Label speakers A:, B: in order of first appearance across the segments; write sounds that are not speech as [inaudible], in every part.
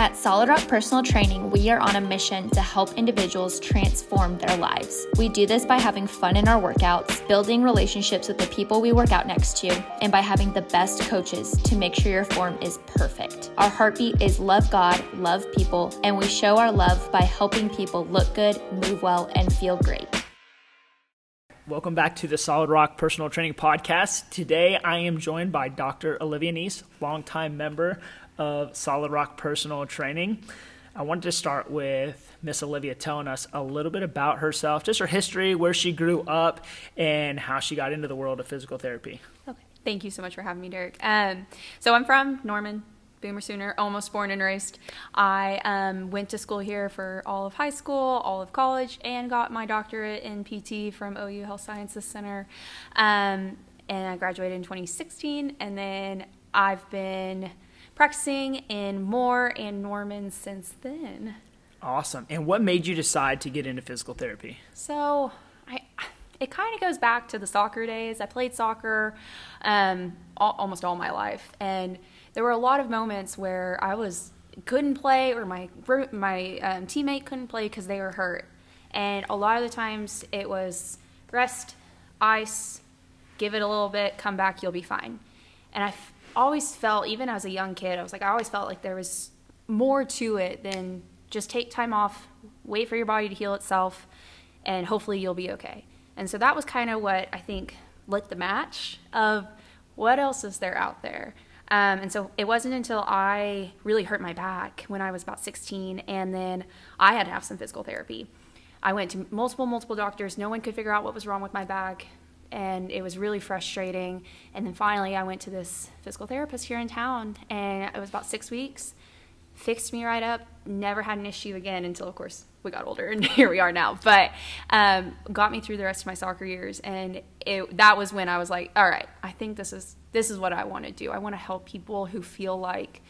A: At Solid Rock Personal Training, we are on a mission to help individuals transform their lives. We do this by having fun in our workouts, building relationships with the people we work out next to, and by having the best coaches to make sure your form is perfect. Our heartbeat is love God, love people, and we show our love by helping people look good, move well, and feel great.
B: Welcome back to the Solid Rock Personal Training Podcast. Today I am joined by Dr. Olivia Neese, longtime member of Solid Rock Personal Training. I wanted to start with Miss Olivia telling us a little bit about herself, just her history, where she grew up, and how she got into the world of physical therapy.
C: Okay. Thank you so much for having me, Derek. Um, so I'm from Norman, Boomer Sooner, almost born and raised. I um, went to school here for all of high school, all of college, and got my doctorate in PT from OU Health Sciences Center. Um, and I graduated in 2016, and then I've been practicing in Moore and Norman since then.
B: Awesome. And what made you decide to get into physical therapy?
C: So, I it kind of goes back to the soccer days. I played soccer um, all, almost all my life, and there were a lot of moments where I was couldn't play, or my my um, teammate couldn't play because they were hurt, and a lot of the times it was rest, ice, give it a little bit, come back, you'll be fine. And I always felt, even as a young kid, I was like, I always felt like there was more to it than just take time off, wait for your body to heal itself, and hopefully you'll be okay. And so that was kind of what I think lit the match of what else is there out there. Um, and so it wasn't until I really hurt my back when I was about 16, and then I had to have some physical therapy. I went to multiple, multiple doctors. No one could figure out what was wrong with my back and it was really frustrating. And then finally, I went to this physical therapist here in town, and it was about six weeks. Fixed me right up. Never had an issue again until, of course, we got older, [laughs] and here we are now. But um, got me through the rest of my soccer years, and it, that was when I was like, all right, I think this is this is what I want to do. I want to help people who feel like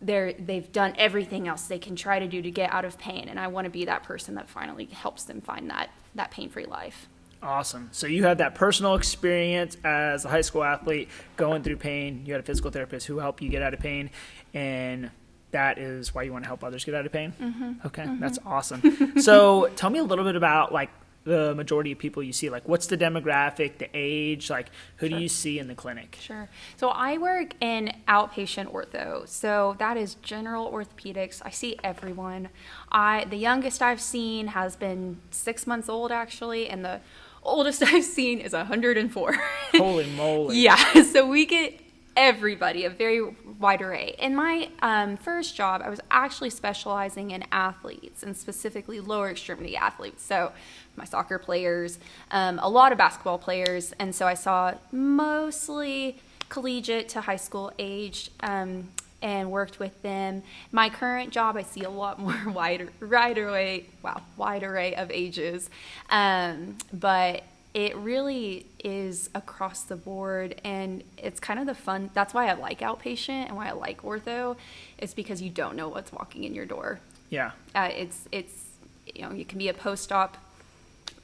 C: they're they've done everything else they can try to do to get out of pain, and I want to be that person that finally helps them find that that pain free life.
B: Awesome. So you had that personal experience as a high school athlete going through pain. You had a physical therapist who helped you get out of pain, and that is why you want to help others get out of pain.
C: Mm-hmm.
B: Okay,
C: mm-hmm.
B: that's awesome. so [laughs] tell me a little bit about like the majority of people you see? Like, what's the demographic, the age? Like, who sure. do you see in the clinic?
C: Sure. So, I work in outpatient ortho. So, that is general orthopedics. I see everyone. I The youngest I've seen has been six months old, actually, and the oldest [laughs] I've seen is 104.
B: Holy moly. [laughs]
C: yeah. So, we get everybody, a very wide array. In my um, first job, I was actually specializing in athletes and specifically lower extremity athletes. So, my soccer players, um, a lot of basketball players, and so I saw mostly collegiate to high school aged. Um, and worked with them. My current job, I see a lot [laughs] more wide, wide array, wow, wide array of ages. Um, but it really is across the board and it's kind of the fun that's why i like outpatient and why i like ortho is because you don't know what's walking in your door
B: yeah
C: uh, it's it's you know you can be a post-op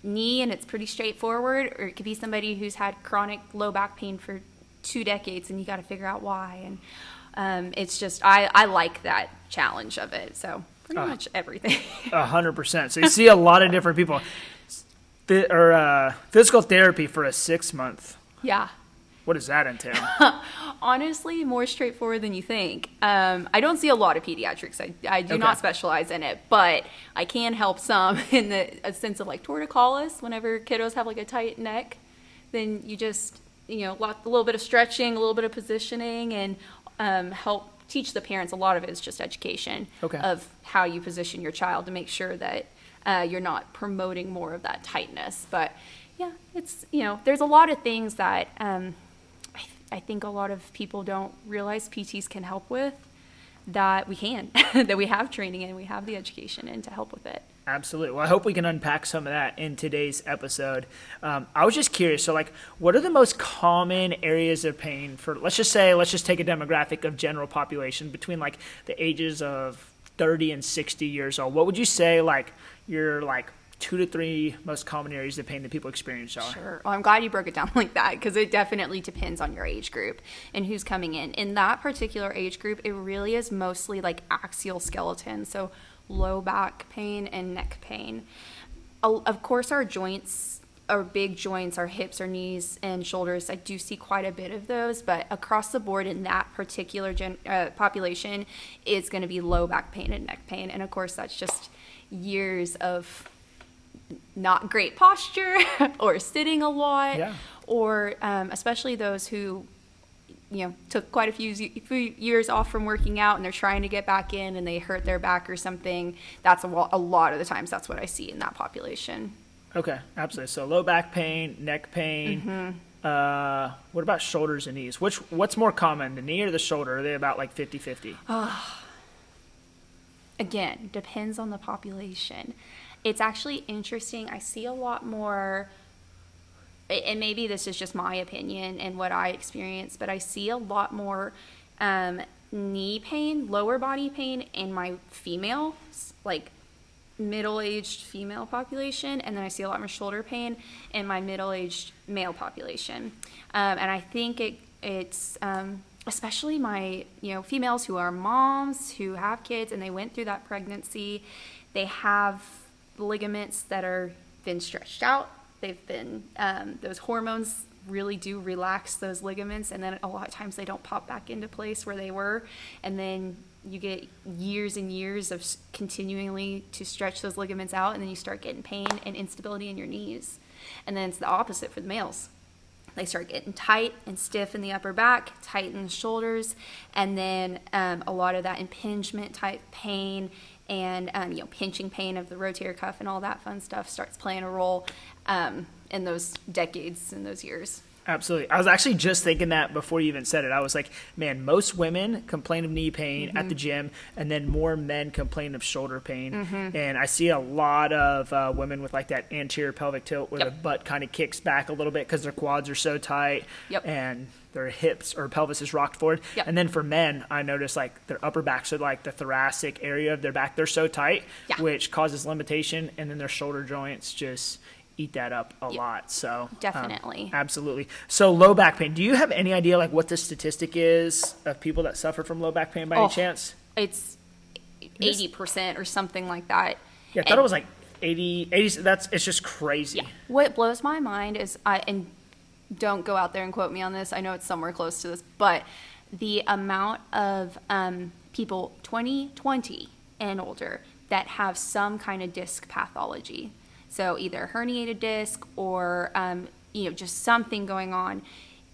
C: knee and it's pretty straightforward or it could be somebody who's had chronic low back pain for two decades and you got to figure out why and um, it's just I, I like that challenge of it so pretty uh, much everything [laughs]
B: a hundred percent so you see a lot of different people or uh, physical therapy for a six month.
C: Yeah.
B: What does that entail? [laughs]
C: Honestly, more straightforward than you think. Um, I don't see a lot of pediatrics. I, I do okay. not specialize in it, but I can help some [laughs] in the sense of like torticollis. Whenever kiddos have like a tight neck, then you just you know a little bit of stretching, a little bit of positioning, and um, help teach the parents. A lot of it is just education
B: okay.
C: of how you position your child to make sure that uh, you're not promoting more of that tightness. But yeah, it's, you know, there's a lot of things that um, I, th- I think a lot of people don't realize PTs can help with that we can, [laughs] that we have training and we have the education in to help with it.
B: Absolutely. Well, I hope we can unpack some of that in today's episode. Um, I was just curious. So, like, what are the most common areas of pain for? Let's just say, let's just take a demographic of general population between like the ages of 30 and 60 years old. What would you say, like, your like two to three most common areas of pain that people experience are.
C: Sure. Well, I'm glad you broke it down [laughs] like that because it definitely depends on your age group and who's coming in. In that particular age group, it really is mostly like axial skeleton, so low back pain and neck pain. Of course, our joints, our big joints, our hips, our knees, and shoulders, I do see quite a bit of those, but across the board in that particular gen, uh, population, it's going to be low back pain and neck pain. And of course, that's just years of not great posture [laughs] or sitting a lot
B: Yeah.
C: or um, especially those who you know took quite a few, few years off from working out and they're trying to get back in and they hurt their back or something that's a, a lot of the times that's what i see in that population
B: Okay, absolutely. So low back pain, neck pain.
C: Mm-hmm.
B: Uh, what about shoulders and knees? Which what's more common, the knee or the shoulder? Are they about like 50-50?
C: again depends on the population it's actually interesting i see a lot more and maybe this is just my opinion and what i experience but i see a lot more um, knee pain lower body pain in my female, like middle-aged female population and then i see a lot more shoulder pain in my middle-aged male population. Um, and i think it it's um, especially my you know females who are moms who have kids and they went through that pregnancy they have ligaments that are been stretched out they've been um, those hormones really do relax those ligaments and then a lot of times they don't pop back into place where they were. And then you get years and years of continually to stretch those ligaments out and then you start getting pain and instability in your knees. And then it's the opposite for the males. They start getting tight and stiff in the upper back, tight in the shoulders, and then um, a lot of that impingement type pain and um, you know pinching pain of the rotator cuff and all that fun stuff starts playing a role um, in those decades and those years.
B: Absolutely. I was actually just thinking that before you even said it. I was like, man, most women complain of knee pain
C: Mm-hmm.
B: at the gym, and then more men complain of shoulder pain.
C: Mm-hmm.
B: And I see a lot of uh, women with like that anterior pelvic tilt where
C: Yep.
B: the butt kind of kicks back a little bit because their quads are so tight
C: Yep.
B: and their hips or pelvis is rocked forward.
C: Yep.
B: And then for men, I notice like their upper backs are like the thoracic area of their back, they're so tight,
C: Yeah.
B: which causes limitation, and then their shoulder joints just eat that up a
C: Yep.
B: lot. So um,
C: Definitely.
B: Absolutely. So low back pain. Do you have any idea like what the statistic is of people that suffer from low back pain by
C: Oh.
B: any chance?
C: It's eighty percent or something like that.
B: Yeah, I thought
C: And-
B: it was like 80, 80 that's it's just crazy.
C: Yeah. What blows my mind is I and don't go out there and quote me on this. I know it's somewhere close to this, but the amount of um, people 2020 and older that have some kind of disc pathology. So either herniated disc or um, you know just something going on.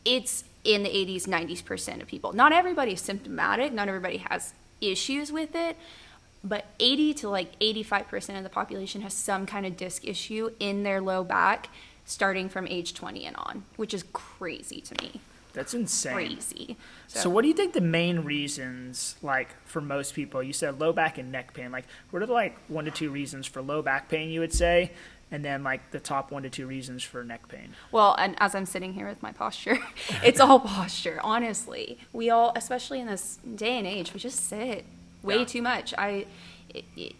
C: It's in the 80s, 90s percent of people. Not everybody is symptomatic. Not everybody has issues with it, but 80 to like 85% of the population has some kind of disc issue in their low back starting from age 20 and on, which is crazy to me.
B: That's insane.
C: Crazy.
B: So, what do you think the main reasons, like for most people? You said low back and neck pain. Like, what are the like one to two reasons for low back pain? You would say, and then like the top one to two reasons for neck pain.
C: Well, and as I'm sitting here with my posture, [laughs] it's all posture, honestly. We all, especially in this day and age, we just sit way
B: Yeah.
C: too much. I-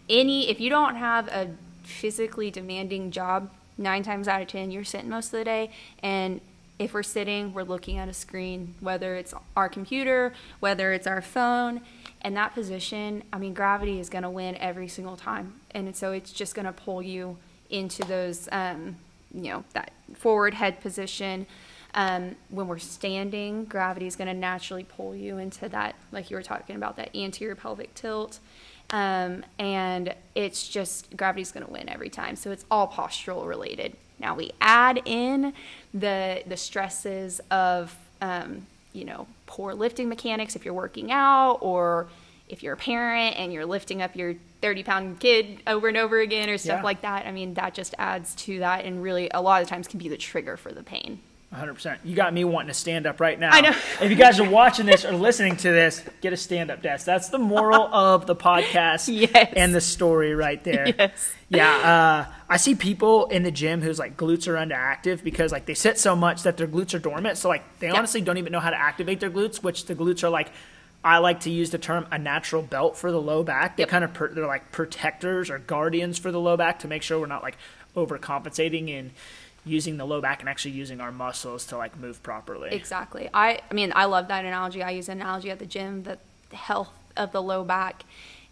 C: any if you don't have a physically demanding job, 9 times out of 10 you're sitting most of the day and if we're sitting, we're looking at a screen, whether it's our computer, whether it's our phone. And that position, I mean, gravity is going to win every single time. And so it's just going to pull you into those, um, you know, that forward head position. Um, when we're standing, gravity is going to naturally pull you into that, like you were talking about, that anterior pelvic tilt. Um, and it's just gravity's going to win every time. So it's all postural related. Now we add in the the stresses of um, you know poor lifting mechanics if you're working out or if you're a parent and you're lifting up your 30 pound kid over and over again or stuff
B: Yeah.
C: like that. I mean that just adds to that and really a lot of times can be the trigger for the pain.
B: 100%. You got me wanting to stand up right now.
C: I know. [laughs]
B: if you guys are watching this or listening to this, get a stand up desk. That's the moral [laughs] of the podcast
C: Yes.
B: and the story right there. [laughs]
C: Yes.
B: Yeah. Uh, I see people in the gym whose like glutes are underactive because like they sit so much that their glutes are dormant. So like they
C: Yeah.
B: honestly don't even know how to activate their glutes, which the glutes are like I like to use the term a natural belt for the low back. They
C: Yep.
B: kind of per, they're like protectors or guardians for the low back to make sure we're not like overcompensating and using the low back and actually using our muscles to like move properly.
C: Exactly. I, I mean, I love that analogy. I use an analogy at the gym that the health of the low back.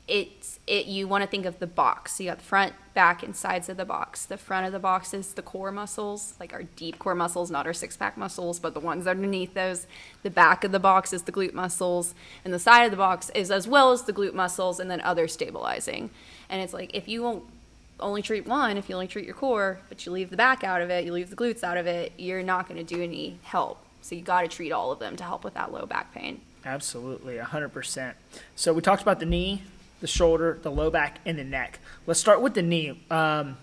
C: It's it. You want to think of the box. So you got the front, back, and sides of the box. The front of the box is the core muscles, like our deep core muscles, not our six pack muscles, but the ones underneath those. The back of the box is the glute muscles, and the side of the box is as well as the glute muscles, and then other stabilizing. And it's like if you won't only treat one, if you only treat your core, but you leave the back out of it, you leave the glutes out of it, you're not going to do any help. So you got to treat all of them to help with that low back pain.
B: Absolutely, 100%. So we talked about the knee, the shoulder, the low back, and the neck. Let's start with the knee. Um,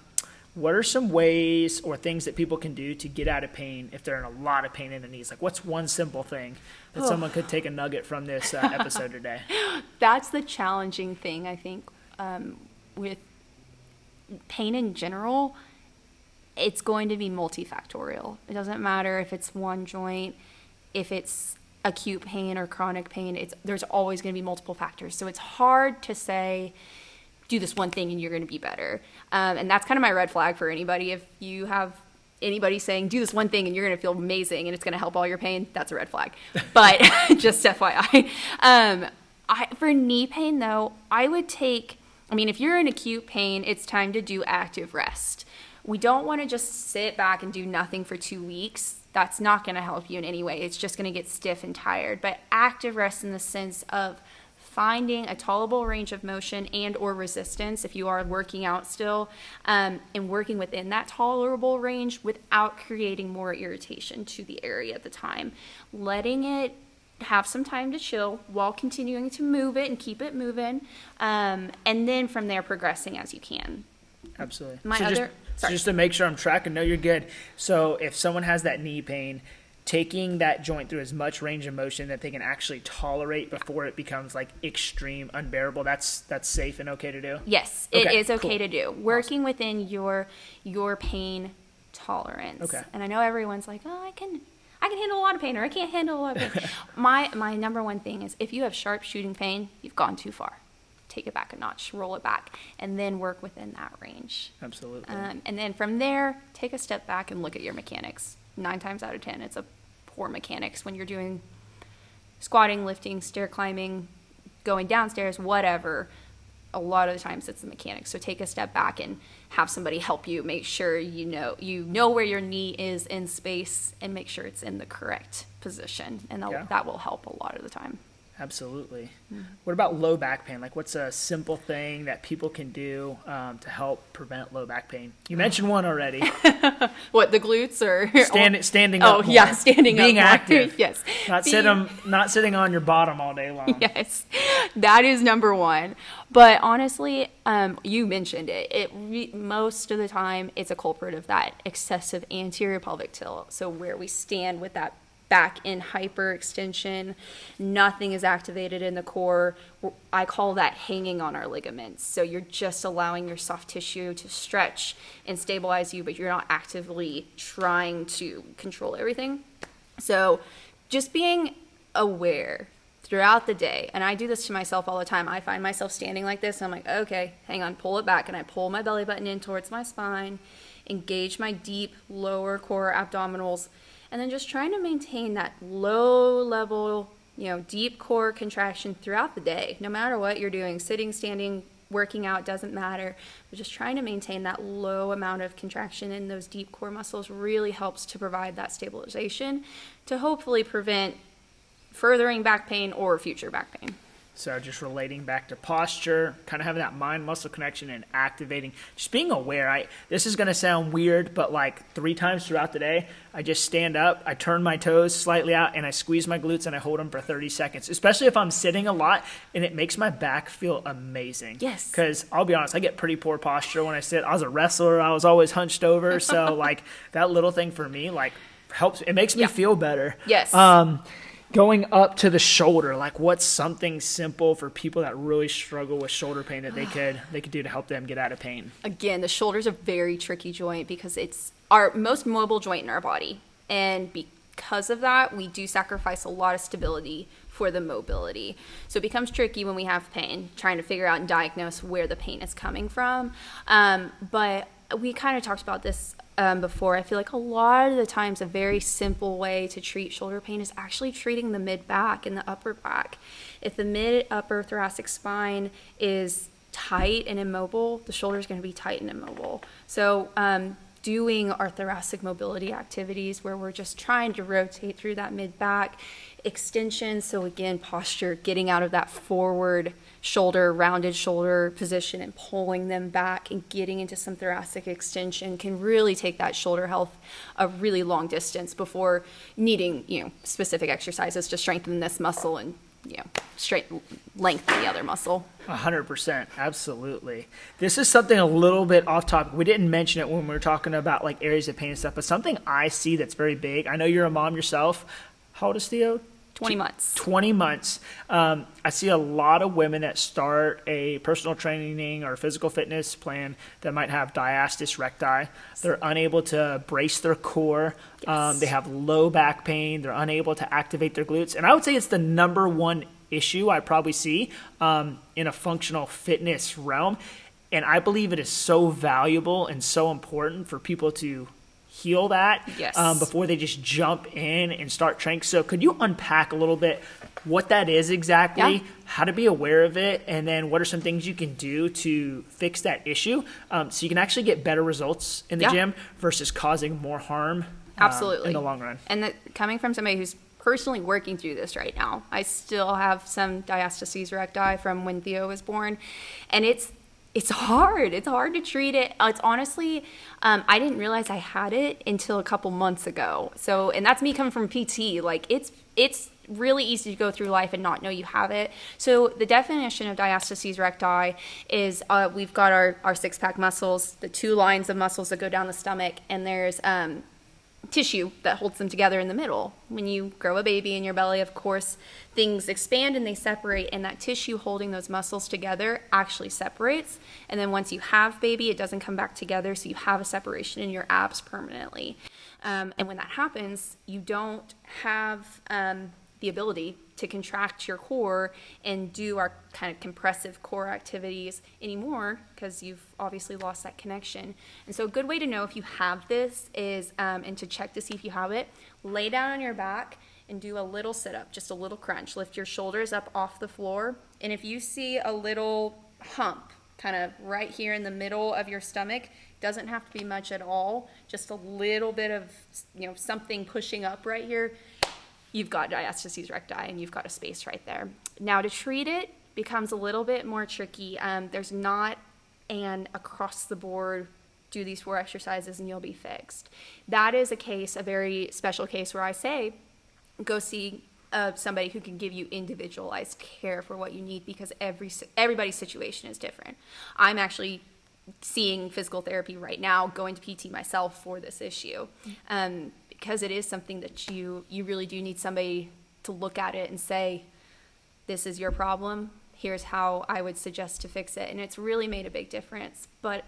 B: what are some ways or things that people can do to get out of pain if they're in a lot of pain in the knees? Like, what's one simple thing that someone could take a nugget from this uh, episode today? [laughs]
C: That's the challenging thing, I think, um, with pain in general. It's going to be multifactorial. It doesn't matter if it's one joint, if it's acute pain or chronic pain. It's there's always going to be multiple factors. So it's hard to say do this one thing and you're going to be better. Um, and that's kind of my red flag for anybody. If you have anybody saying do this one thing and you're going to feel amazing and it's going to help all your pain, that's a red flag. [laughs] But [laughs] just FYI, um, I, for knee pain though, I would take. I mean, if you're in acute pain, it's time to do active rest. We don't want to just sit back and do nothing for two weeks. That's not going to help you in any way. It's just going to get stiff and tired. But active rest in the sense of finding a tolerable range of motion and or resistance if you are working out still um, and working within that tolerable range without creating more irritation to the area at the time letting it have some time to chill while continuing to move it and keep it moving um, and then from there progressing as you can
B: Absolutely.
C: My
B: so just,
C: other-
B: so
C: sorry.
B: just to make sure I'm tracking, no, you're good. So if someone has that knee pain, taking that joint through as much range of motion that they can actually tolerate before it becomes like extreme, unbearable, that's that's safe and okay to do.
C: Yes, it
B: Okay,
C: is okay
B: cool.
C: to do. Working within your your pain tolerance.
B: Okay.
C: And I know everyone's like, "Oh, I can I can handle a lot of pain or I can't handle a lot of pain." [laughs] my my number one thing is if you have sharp shooting pain, you've gone too far. Take it back a notch, roll it back, and then work within that range.
B: Absolutely.
C: Um, and then from there, take a step back and look at your mechanics. Nine times out of ten, it's a poor mechanics when you're doing squatting, lifting, stair climbing, going downstairs, whatever. A lot of the times it's the mechanics. So take a step back and have somebody help you. Make sure you know you know where your knee is in space and make sure it's in the correct position, and
B: Yeah.
C: that will help a lot of the time.
B: Absolutely.
C: Mm-hmm.
B: What about low back pain? Like, what's a simple thing that people can do um, to help prevent low back pain? You mentioned one already. [laughs]
C: What the glutes or [laughs]
B: Stand, [laughs] standing
C: Oh yeah, standing
B: Being
C: up.
B: active.
C: yes.
B: Not
C: Being-
B: sitting, not sitting on your bottom all day long.
C: yes that is number one but honestly um, you mentioned it it re- most of the time it's a culprit of that excessive anterior pelvic tilt so where we stand with that back in hyperextension. Nothing is activated in the core. I call that hanging on our ligaments. So you're just allowing your soft tissue to stretch and stabilize you but you're not actively trying to control everything. So just being aware throughout the day, and I do this to myself all the time. I find myself standing like this, I'm like, okay, hang on, pull it back, and I pull my belly button in towards my spine, engage my deep lower core abdominals, and then just trying to maintain that low level, you know, deep core contraction throughout the day, no matter what you're doing, sitting, standing, working out doesn't matter. But just trying to maintain that low amount of contraction in those deep core muscles really helps to provide that stabilization to hopefully prevent furthering back pain or future back pain
B: So just relating back to posture, kind of having that mind muscle connection and activating, just being aware. I this is gonna sound weird, but like three times throughout the day, I just stand up, I turn my toes slightly out, and I squeeze my glutes and I hold them for 30 seconds. Especially if I'm sitting a lot, and it makes my back feel amazing.
C: Yes.
B: Because I'll be honest, I get pretty poor posture when I sit. I was a wrestler, I was always hunched over, so [laughs] like that little thing for me like helps. It makes me
C: Yeah.
B: feel better.
C: Yes.
B: Um, going up to the shoulder, like what's something simple for people that really struggle with shoulder pain that they [sighs] could they could do to help them get out of pain?
C: again the shoulder's a very tricky joint because it's our most mobile joint in our body and because of that we do sacrifice a lot of stability for the mobility. So it becomes tricky when we have pain, trying to figure out and diagnose where the pain is coming from. Um, but we kind of talked about this um, before. I feel like a lot of the times, a very simple way to treat shoulder pain is actually treating the mid back and the upper back. If the mid upper thoracic spine is tight and immobile, the shoulder is going to be tight and immobile. So, um, doing our thoracic mobility activities where we're just trying to rotate through that mid back extension. So, again, posture, getting out of that forward shoulder, rounded shoulder position and pulling them back and getting into some thoracic extension can really take that shoulder health a really long distance before needing, you know, specific exercises to strengthen this muscle and you know, straight lengthen the other muscle.
B: A hundred percent, absolutely. This is something a little bit off topic. We didn't mention it when we were talking about like areas of pain and stuff, but something I see that's very big. I know you're a mom yourself. How old is Theo?
C: 20 months.
B: 20 months. Um, I see a lot of women that start a personal training or physical fitness plan that might have diastasis recti. They're unable to brace their core. Yes. Um, they have low back pain. They're unable to activate their glutes. And I would say it's the number one issue I probably see um, in a functional fitness realm. And I believe it is so valuable and so important for people to heal that
C: yes.
B: um, before they just jump in and start training. So, could you unpack a little bit what that is exactly, yeah. how to be aware of it, and then what are some things you can do to fix that issue um, so you can actually get better results in the yeah. gym versus causing more harm?
C: Absolutely.
B: Um, in the long run.
C: And that coming from somebody who's personally working through this right now. I still have some diastasis recti from when Theo was born, and it's it's hard. It's hard to treat it. It's honestly, um, I didn't realize I had it until a couple months ago. So, and that's me coming from PT. Like it's it's really easy to go through life and not know you have it. So the definition of diastasis recti is uh, we've got our, our six pack muscles, the two lines of muscles that go down the stomach, and there's um, tissue that holds them together in the middle. When you grow a baby in your belly, of course, things expand and they separate, and that tissue holding those muscles together actually separates. And then once you have baby, it doesn't come back together, so you have a separation in your abs permanently. Um, and when that happens, you don't have um, the ability to contract your core and do our kind of compressive core activities anymore because you've obviously lost that connection. And so, a good way to know if you have this is, um, and to check to see if you have it, lay down on your back and do a little sit up, just a little crunch. Lift your shoulders up off the floor. And if you see a little hump kind of right here in the middle of your stomach, doesn't have to be much at all, just a little bit of, you know, something pushing up right here you've got diastasis recti and you've got a space right there. Now to treat it becomes a little bit more tricky. Um, there's not an across the board do these four exercises and you'll be fixed. That is a case, a very special case where I say go see uh, somebody who can give you individualized care for what you need because every everybody's situation is different. I'm actually seeing physical therapy right now, going to PT myself for this issue. Um, because it is something that you you really do need somebody to look at it and say this is your problem. Here's how i would suggest to fix it. And it's really made a big difference. But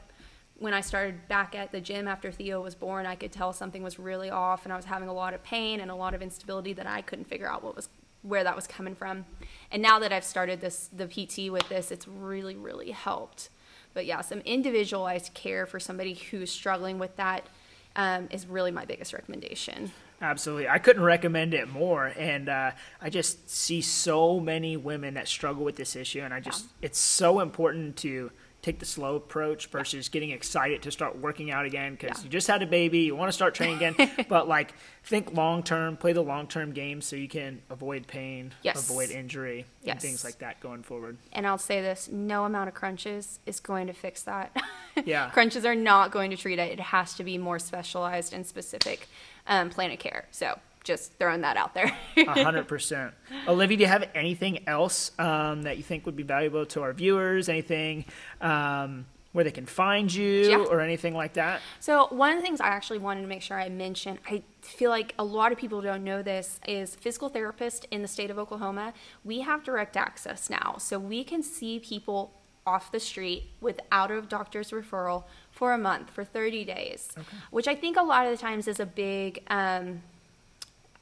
C: when i started back at the gym after theo was born i could tell something was really off and i was having a lot of pain and a lot of instability that i couldn't figure out what was where that was coming from. And now that i've started this the pt with this it's really really helped. But yeah some individualized care for somebody who's struggling with that um, is really my biggest recommendation.
B: Absolutely. I couldn't recommend it more. And uh, I just see so many women that struggle with this issue. And I just, yeah. it's so important to take the slow approach versus yeah. getting excited to start working out again because yeah. you just had a baby, you want to start training again. [laughs] but like, think long term, play the long term game so you can avoid pain,
C: yes.
B: avoid injury,
C: yes.
B: and things like that going forward.
C: And I'll say this no amount of crunches is going to fix that. [laughs]
B: yeah.
C: crunches are not going to treat it, it has to be more specialized and specific um, plan of care. So just throwing that out there.
B: A hundred percent. Olivia, do you have anything else um, that you think would be valuable to our viewers? Anything um, where they can find you
C: yeah.
B: or anything like that?
C: So one of the things I actually wanted to make sure I mentioned, I feel like a lot of people don't know this, is physical therapist in the state of Oklahoma. We have direct access now, so we can see people off the street without a doctor's referral for a month, for 30 days, okay. which I think a lot of the times is a big um,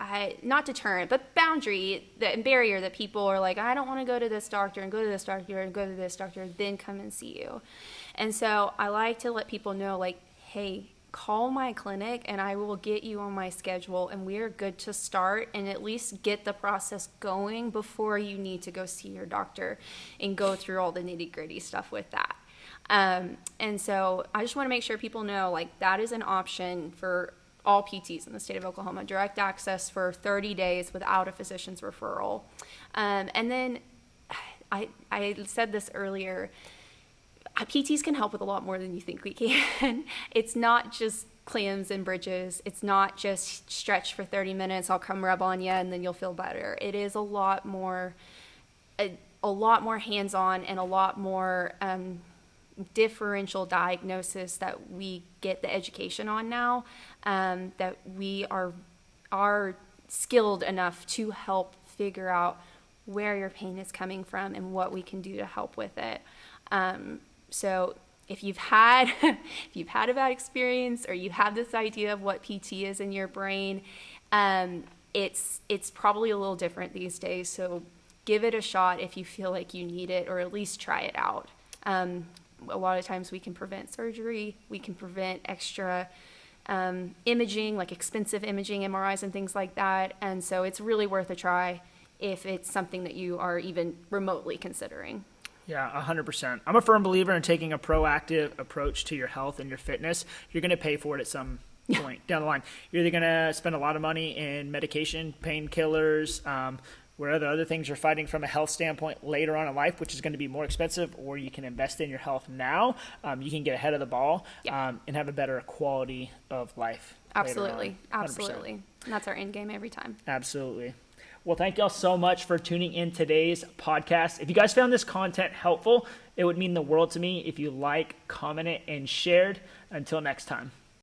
C: I, not deterrent, but boundary, the barrier that people are like, I don't want to go to this doctor and go to this doctor and go to this doctor, then come and see you. And so I like to let people know, like, hey, call my clinic and I will get you on my schedule and we are good to start and at least get the process going before you need to go see your doctor and go through all the nitty gritty stuff with that. Um, and so I just want to make sure people know like that is an option for all PTs in the state of Oklahoma, direct access for 30 days without a physician's referral. Um, and then I, I said this earlier PTs can help with a lot more than you think we can. [laughs] it's not just clams and bridges. It's not just stretch for 30 minutes, I'll come rub on you and then you'll feel better. It is a lot more, a, a lot more hands on and a lot more um, differential diagnosis that we get the education on now, um, that we are, are skilled enough to help figure out where your pain is coming from and what we can do to help with it. Um, so if you've had [laughs] if you've had a bad experience or you have this idea of what PT is in your brain, um, it's it's probably a little different these days. So give it a shot if you feel like you need it, or at least try it out. Um, a lot of times we can prevent surgery, we can prevent extra um, imaging, like expensive imaging, MRIs, and things like that. And so it's really worth a try if it's something that you are even remotely considering.
B: Yeah, 100%. I'm a firm believer in taking a proactive approach to your health and your fitness. You're going to pay for it at some point down the line. You're either going to spend a lot of money in medication, painkillers, um, where the other things you're fighting from a health standpoint later on in life, which is going to be more expensive, or you can invest in your health now. Um, you can get ahead of the ball yeah. um, and have a better quality of life.
C: Absolutely. Absolutely. And that's our end game every time.
B: Absolutely. Well, thank y'all so much for tuning in today's podcast. If you guys found this content helpful, it would mean the world to me if you like, commented, and shared. Until next time.